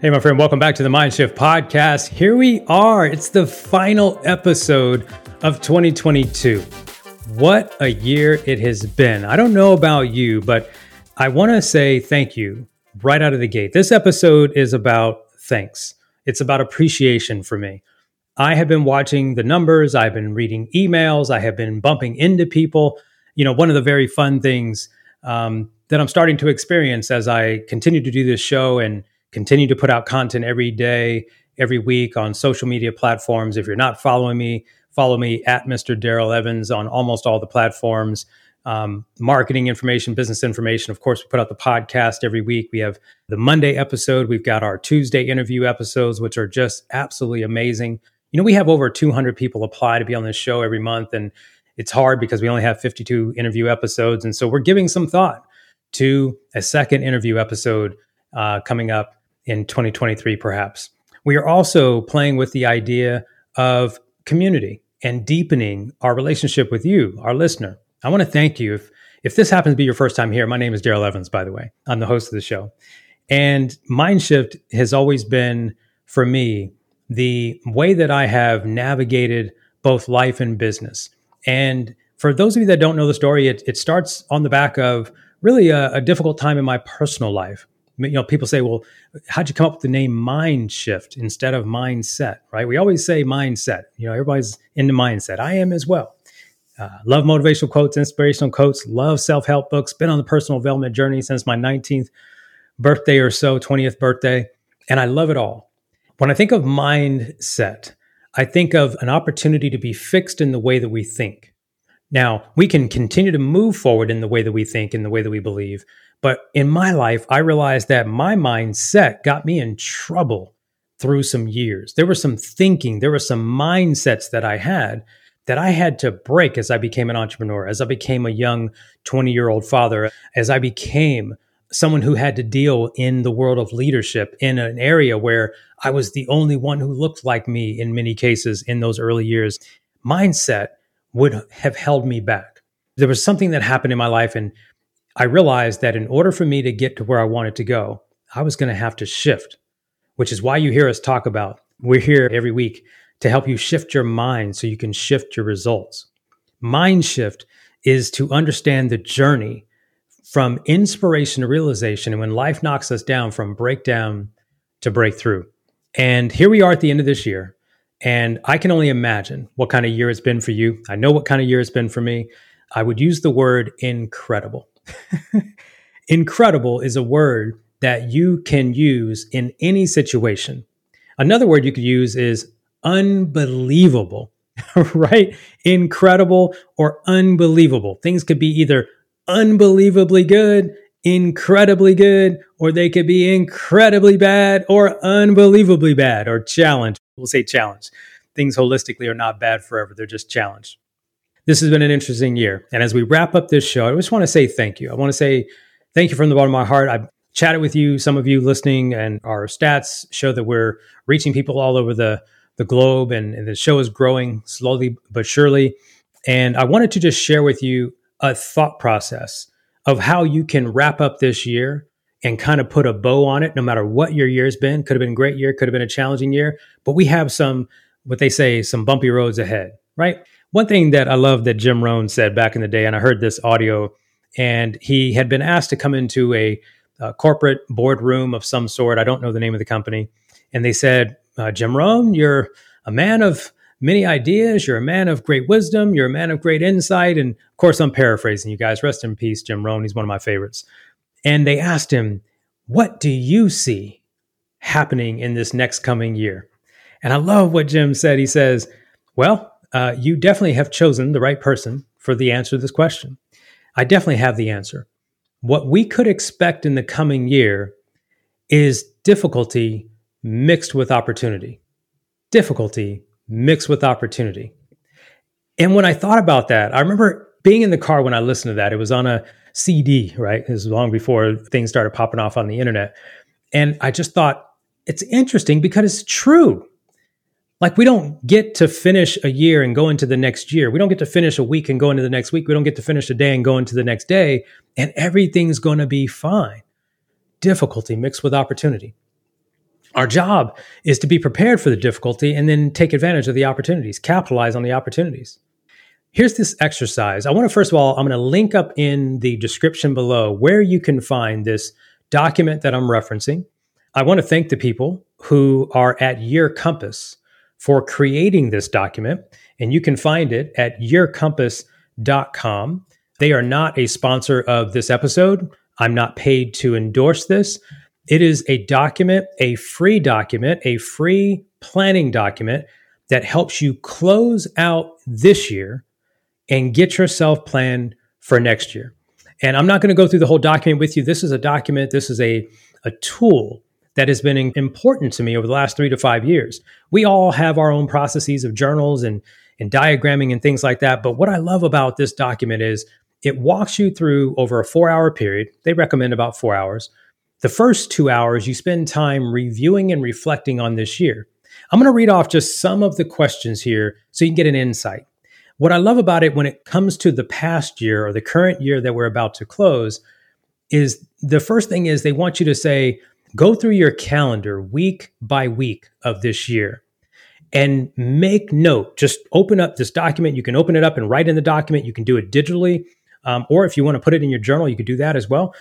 Hey, my friend, welcome back to the Mindshift podcast. Here we are. It's the final episode of 2022. What a year it has been. I don't know about you, but I want to say thank you right out of the gate. This episode is about thanks, it's about appreciation for me. I have been watching the numbers, I've been reading emails, I have been bumping into people. You know, one of the very fun things um, that I'm starting to experience as I continue to do this show and continue to put out content every day, every week on social media platforms. If you're not following me, follow me at Mr. Darrell Evans on almost all the platforms. Um, marketing information, business information. Of course, we put out the podcast every week. We have the Monday episode. We've got our Tuesday interview episodes, which are just absolutely amazing. You know, we have over 200 people apply to be on this show every month, and it's hard because we only have 52 interview episodes. And so we're giving some thought to a second interview episode uh, coming up in 2023, perhaps. We are also playing with the idea of community and deepening our relationship with you, our listener. I want to thank you. If, if this happens to be your first time here, my name is Darrell Evans, by the way. I'm the host of the show. And Mindshift has always been, for me, the way that I have navigated both life and business. And for those of you that don't know the story, it, it starts on the back of really a, a difficult time in my personal life you know, people say, well, how'd you come up with the name mind shift instead of mindset, right? We always say mindset. You know, everybody's into mindset. I am as well. Uh, love motivational quotes, inspirational quotes, love self help books, been on the personal development journey since my 19th birthday or so, 20th birthday, and I love it all. When I think of mindset, I think of an opportunity to be fixed in the way that we think. Now, we can continue to move forward in the way that we think, in the way that we believe, but in my life, I realized that my mindset got me in trouble through some years. There was some thinking, there were some mindsets that I had that I had to break as I became an entrepreneur, as I became a young 20 year old father, as I became someone who had to deal in the world of leadership in an area where I was the only one who looked like me in many cases in those early years. Mindset would have held me back. There was something that happened in my life, and I realized that in order for me to get to where I wanted to go, I was going to have to shift, which is why you hear us talk about we're here every week to help you shift your mind so you can shift your results. Mind shift is to understand the journey from inspiration to realization and when life knocks us down from breakdown to breakthrough. And here we are at the end of this year. And I can only imagine what kind of year it's been for you. I know what kind of year it's been for me. I would use the word incredible. Incredible is a word that you can use in any situation. Another word you could use is unbelievable, right? Incredible or unbelievable. Things could be either unbelievably good, incredibly good, or they could be incredibly bad or unbelievably bad or challenged. We'll say challenge. Things holistically are not bad forever, they're just challenged this has been an interesting year. And as we wrap up this show, I just want to say thank you. I want to say thank you from the bottom of my heart. I've chatted with you, some of you listening, and our stats show that we're reaching people all over the, the globe, and, and the show is growing slowly but surely. And I wanted to just share with you a thought process of how you can wrap up this year and kind of put a bow on it, no matter what your year's been. Could have been a great year, could have been a challenging year, but we have some, what they say, some bumpy roads ahead, right? One thing that I love that Jim Rohn said back in the day, and I heard this audio, and he had been asked to come into a, a corporate boardroom of some sort. I don't know the name of the company. And they said, uh, Jim Rohn, you're a man of many ideas. You're a man of great wisdom. You're a man of great insight. And of course, I'm paraphrasing you guys. Rest in peace, Jim Rohn. He's one of my favorites. And they asked him, What do you see happening in this next coming year? And I love what Jim said. He says, Well, uh, you definitely have chosen the right person for the answer to this question. I definitely have the answer. What we could expect in the coming year is difficulty mixed with opportunity. Difficulty mixed with opportunity. And when I thought about that, I remember being in the car when I listened to that. It was on a CD, right? It was long before things started popping off on the internet. And I just thought, it's interesting because it's true. Like we don't get to finish a year and go into the next year. We don't get to finish a week and go into the next week. We don't get to finish a day and go into the next day and everything's going to be fine. Difficulty mixed with opportunity. Our job is to be prepared for the difficulty and then take advantage of the opportunities, capitalize on the opportunities. Here's this exercise. I want to, first of all, I'm going to link up in the description below where you can find this document that I'm referencing. I want to thank the people who are at Year Compass for creating this document, and you can find it at yearcompass.com. They are not a sponsor of this episode. I'm not paid to endorse this. It is a document, a free document, a free planning document that helps you close out this year and get yourself planned for next year. And I'm not going to go through the whole document with you. This is a document, this is a, a tool that has been important to me over the last three to five years. We all have our own processes of journals and, and diagramming and things like that. But what I love about this document is it walks you through over a four hour period. They recommend about four hours. The first two hours, you spend time reviewing and reflecting on this year. I'm going to read off just some of the questions here so you can get an insight. What I love about it when it comes to the past year or the current year that we're about to close is the first thing is they want you to say, go through your calendar week by week of this year and make note. Just open up this document. You can open it up and write in the document. You can do it digitally. Um, or if you want to put it in your journal, you could do that as well.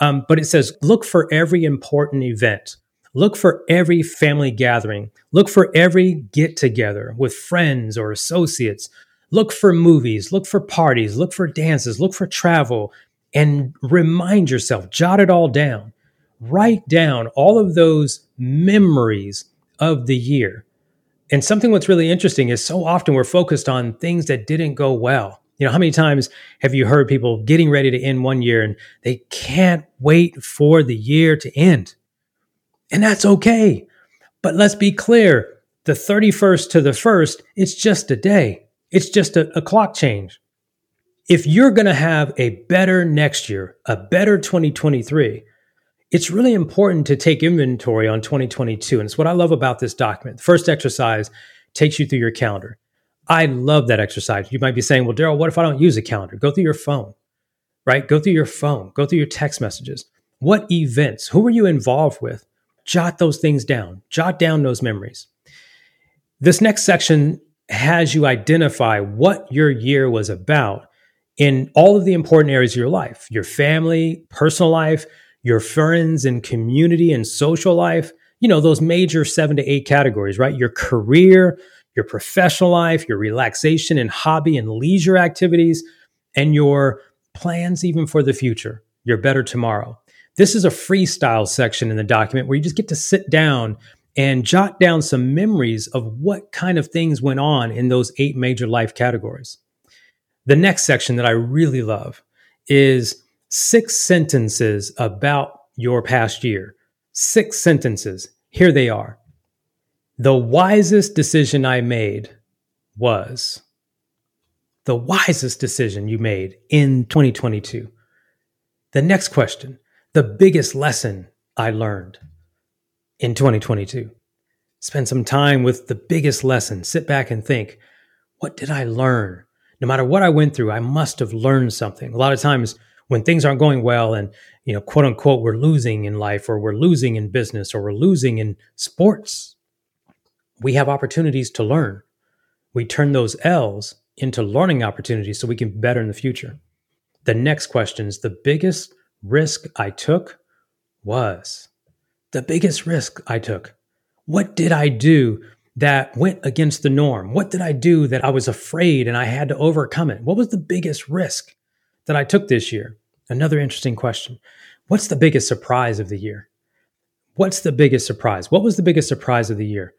Um, but it says, look for every important event. Look for every family gathering. Look for every get together with friends or associates look for movies, look for parties, look for dances, look for travel, and remind yourself, jot it all down. Write down all of those memories of the year. And something what's really interesting is so often we're focused on things that didn't go well. You know, how many times have you heard people getting ready to end one year and they can't wait for the year to end? And that's okay. But let's be clear the 31st to the 1st, it's just a day. It's just a, a clock change. If you're going to have a better next year, a better 2023, it's really important to take inventory on 2022. And it's what I love about this document. The first exercise takes you through your calendar. I love that exercise. You might be saying, well, Darrell, what if I don't use a calendar? Go through your phone, right? Go through your phone, go through your text messages. What events? Who are you involved with? Jot those things down, jot down those memories. This next section has you identify what your year was about in all of the important areas of your life your family, personal life, your friends and community and social life. You know, those major seven to eight categories, right? Your career, your professional life, your relaxation and hobby and leisure activities, and your plans even for the future, your better tomorrow. This is a freestyle section in the document where you just get to sit down and jot down some memories of what kind of things went on in those eight major life categories. The next section that I really love is six sentences about your past year. Six sentences. Here they are. The wisest decision I made was the wisest decision you made in 2022. The next question, the biggest lesson I learned in 2022. Spend some time with the biggest lesson. Sit back and think, what did I learn? No matter what I went through, I must have learned something. A lot of times when things aren't going well and, you know, quote unquote, we're losing in life or we're losing in business or we're losing in sports, we have opportunities to learn. We turn those L's into learning opportunities so we can better in the future. The next question is the biggest risk I took was the biggest risk I took? What did I do that went against the norm? What did I do that I was afraid and I had to overcome it? What was the biggest risk that I took this year? Another interesting question. What's the biggest surprise of the year? What's the biggest surprise? What was the biggest surprise of the year?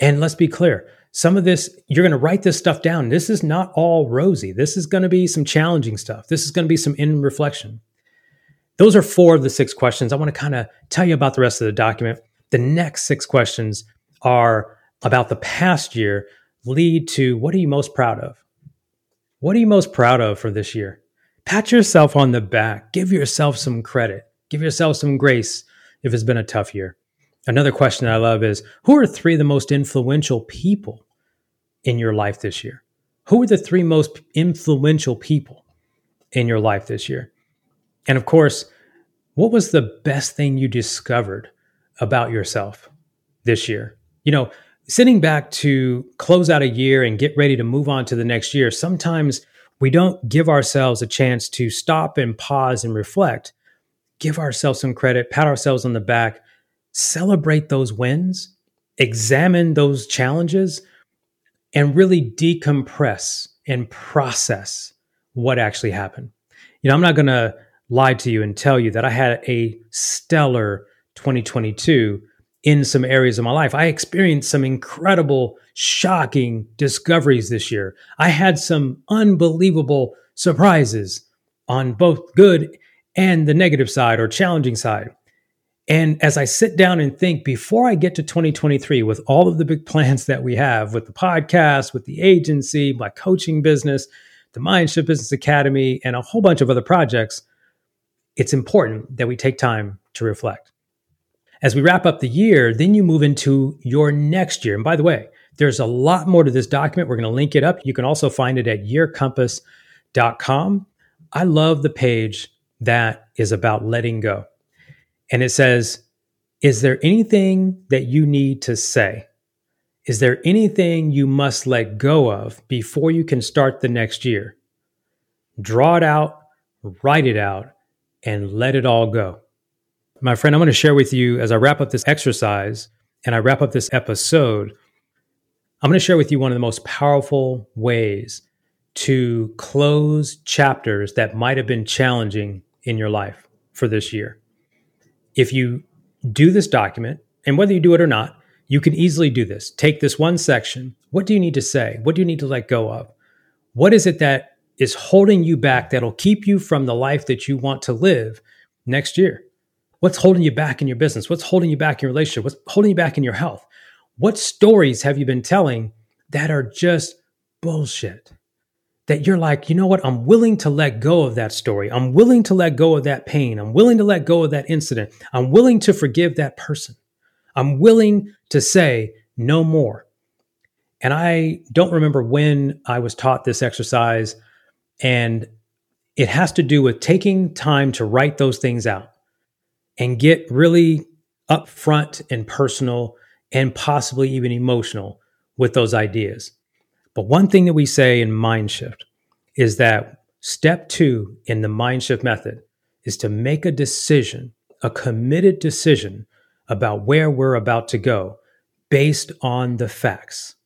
And let's be clear some of this, you're going to write this stuff down. This is not all rosy. This is going to be some challenging stuff. This is going to be some in reflection. Those are four of the six questions. I want to kind of tell you about the rest of the document. The next six questions are about the past year, lead to what are you most proud of? What are you most proud of for this year? Pat yourself on the back. Give yourself some credit. Give yourself some grace if it's been a tough year. Another question I love is Who are three of the most influential people in your life this year? Who are the three most influential people in your life this year? And of course, what was the best thing you discovered about yourself? this year. You know, sitting back to close out a year and get ready to move on to the next year, sometimes we don't give ourselves a chance to stop and pause and reflect, give ourselves some credit, pat ourselves on the back, celebrate those wins, examine those challenges, and really decompress and process what actually happened. You know, I'm not going to lie to you and tell you that I had a stellar 2022 in some areas of my life. I experienced some incredible, shocking discoveries this year. I had some unbelievable surprises on both good and the negative side or challenging side. And as I sit down and think before I get to 2023 with all of the big plans that we have with the podcast, with the agency, my coaching business, the Mindshift Business Academy, and a whole bunch of other projects, it's important that we take time to reflect. As we wrap up the year, then you move into your next year. And by the way, there's a lot more to this document. We're going to link it up. You can also find it at yearcompass.com. I love the page that is about letting go. And it says, Is there anything that you need to say? Is there anything you must let go of before you can start the next year? Draw it out, write it out, and let it all go. My friend, I'm going to share with you as I wrap up this exercise and I wrap up this episode. I'm going to share with you one of the most powerful ways to close chapters that might have been challenging in your life for this year. If you do this document, and whether you do it or not, you can easily do this. Take this one section. What do you need to say? What do you need to let go of? What is it that is holding you back that'll keep you from the life that you want to live next year? What's holding you back in your business? What's holding you back in your relationship? What's holding you back in your health? What stories have you been telling that are just bullshit? That you're like, you know what? I'm willing to let go of that story. I'm willing to let go of that pain. I'm willing to let go of that incident. I'm willing to forgive that person. I'm willing to say no more. And I don't remember when I was taught this exercise. And it has to do with taking time to write those things out and get really upfront and personal and possibly even emotional with those ideas. But one thing that we say in mind shift is that step two in the mind shift method is to make a decision, a committed decision about where we're about to go based on the facts.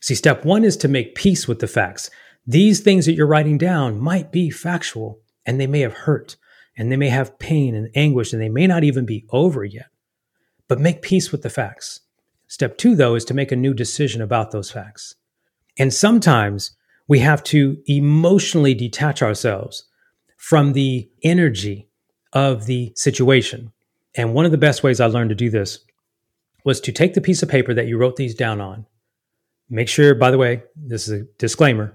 See, step one is to make peace with the facts. These things that you're writing down might be factual and they may have hurt and they may have pain and anguish and they may not even be over yet. But make peace with the facts. Step two, though, is to make a new decision about those facts. And sometimes we have to emotionally detach ourselves from the energy of the situation. And one of the best ways I learned to do this was to take the piece of paper that you wrote these down on. Make sure, by the way, this is a disclaimer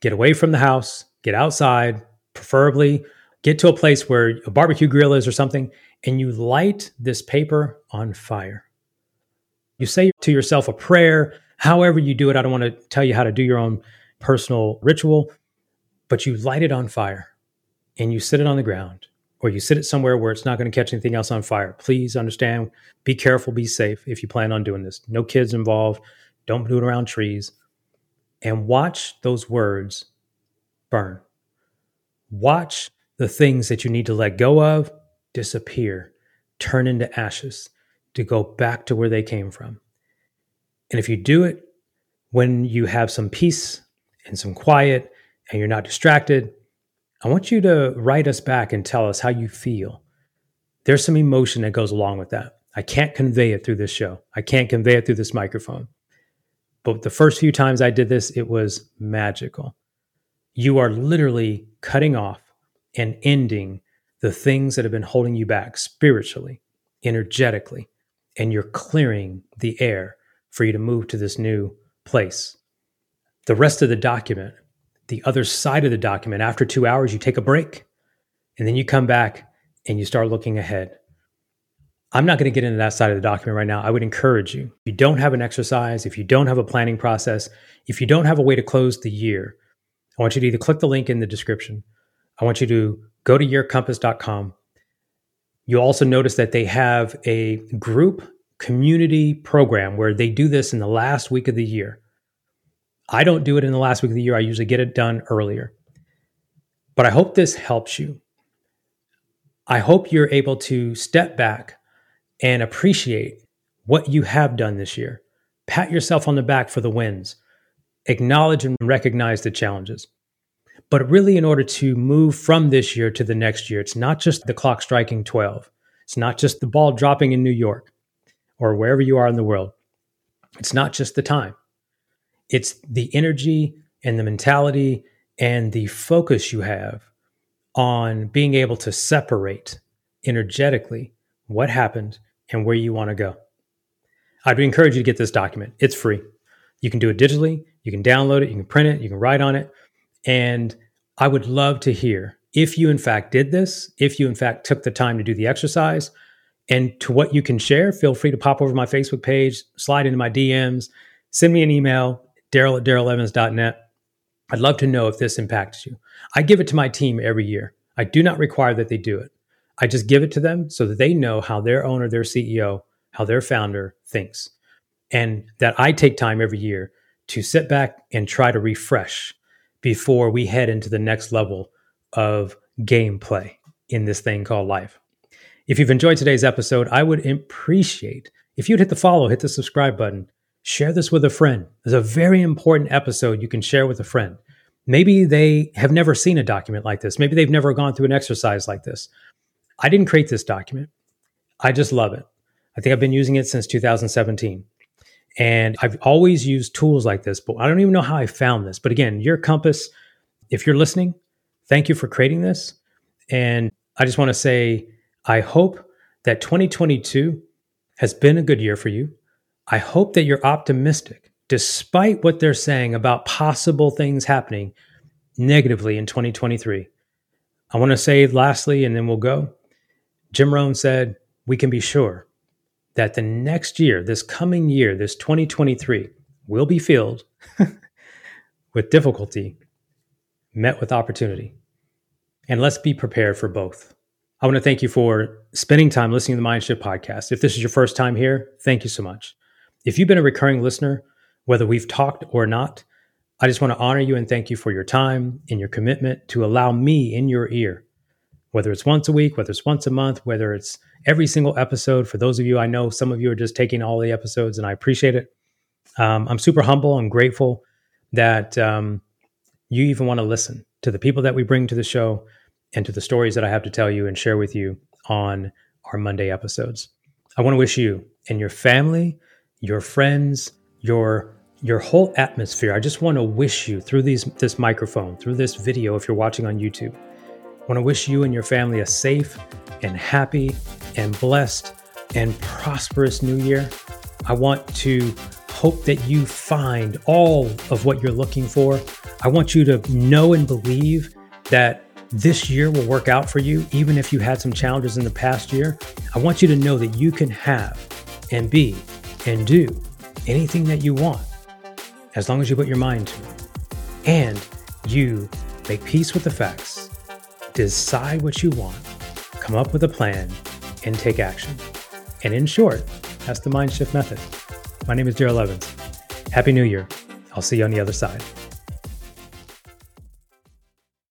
get away from the house, get outside, preferably get to a place where a barbecue grill is or something, and you light this paper on fire. You say to yourself a prayer, however you do it. I don't want to tell you how to do your own personal ritual, but you light it on fire and you sit it on the ground or you sit it somewhere where it's not going to catch anything else on fire. Please understand, be careful, be safe if you plan on doing this. No kids involved. Don't do it around trees. And watch those words burn. Watch the things that you need to let go of disappear, turn into ashes to go back to where they came from. And if you do it when you have some peace and some quiet and you're not distracted, I want you to write us back and tell us how you feel. There's some emotion that goes along with that. I can't convey it through this show. I can't convey it through this microphone. But the first few times I did this, it was magical. You are literally cutting off and ending the things that have been holding you back spiritually, energetically, and you're clearing the air for you to move to this new place. The rest of the document, the other side of the document, after two hours, you take a break and then you come back and you start looking ahead. I'm not going to get into that side of the document right now. I would encourage you. If you don't have an exercise, if you don't have a planning process, if you don't have a way to close the year, I want you to either click the link in the description I want you to go to yearcompass.com. You'll also notice that they have a group community program where they do this in the last week of the year. I don't do it in the last week of the year. I usually get it done earlier. But I hope this helps you. I hope you're able to step back and appreciate what you have done this year. Pat yourself on the back for the wins. Acknowledge and recognize the challenges. But really, in order to move from this year to the next year, it's not just the clock striking 12. It's not just the ball dropping in New York or wherever you are in the world. It's not just the time. It's the energy and the mentality and the focus you have on being able to separate energetically what happened and where you want to go. I'd encourage you to get this document. It's free. You can do it digitally, you can download it, you can print it, you can write on it. And I would love to hear if you, in fact, did this, if you, in fact, took the time to do the exercise, and to what you can share, feel free to pop over my Facebook page, slide into my DMs, send me an email, darrell at darrellevans.net. I'd love to know if this impacts you. I give it to my team every year. I do not require that they do it. I just give it to them so that they know how their owner, their CEO, how their founder thinks. And that I take time every year to sit back and try to refresh before we head into the next level of gameplay in this thing called life. If you've enjoyed today's episode, I would appreciate if you'd hit the follow, hit the subscribe button, share this with a friend. There's a very important episode you can share with a friend. Maybe they have never seen a document like this. Maybe they've never gone through an exercise like this. I didn't create this document. I just love it. I think I've been using it since 2017. And I've always used tools like this, but I don't even know how I found this. But again, Year Compass, if you're listening, thank you for creating this. And I just want to say, I hope that 2022 has been a good year for you. I hope that you're optimistic, despite what they're saying about possible things happening negatively in 2023. I want to say lastly, and then we'll go. Jim Rohn said, We can be sure that the next year, this coming year, this 2023, will be filled with difficulty met with opportunity. And let's be prepared for both. I want to thank you for spending time listening to the Mindshift podcast. If this is your first time here, thank you so much. If you've been a recurring listener, whether we've talked or not, I just want to honor you and thank you for your time and your commitment to allow me in your ear, whether it's once a week, whether it's once a month, whether it's every single episode. For those of you I know, some of you are just taking all the episodes, and I appreciate it. Um, I'm super humble and grateful that um, you even want to listen to the people that we bring to the show and to the stories that I have to tell you and share with you on our Monday episodes. I want to wish you and your family, your friends, your your whole atmosphere. I just want to wish you through these this microphone, through this video if you're watching on YouTube. I want to wish you and your family a safe and happy and blessed and prosperous new year. I want to hope that you find all of what you're looking for. I want you to know and believe that this year will work out for you, even if you had some challenges in the past year. I want you to know that you can have and be and do anything that you want as long as you put your mind to it. And you make peace with the facts, decide what you want, come up with a plan, and take action. And in short, that's the mind shift method. My name is Darrell Evans. Happy New Year. I'll see you on the other side.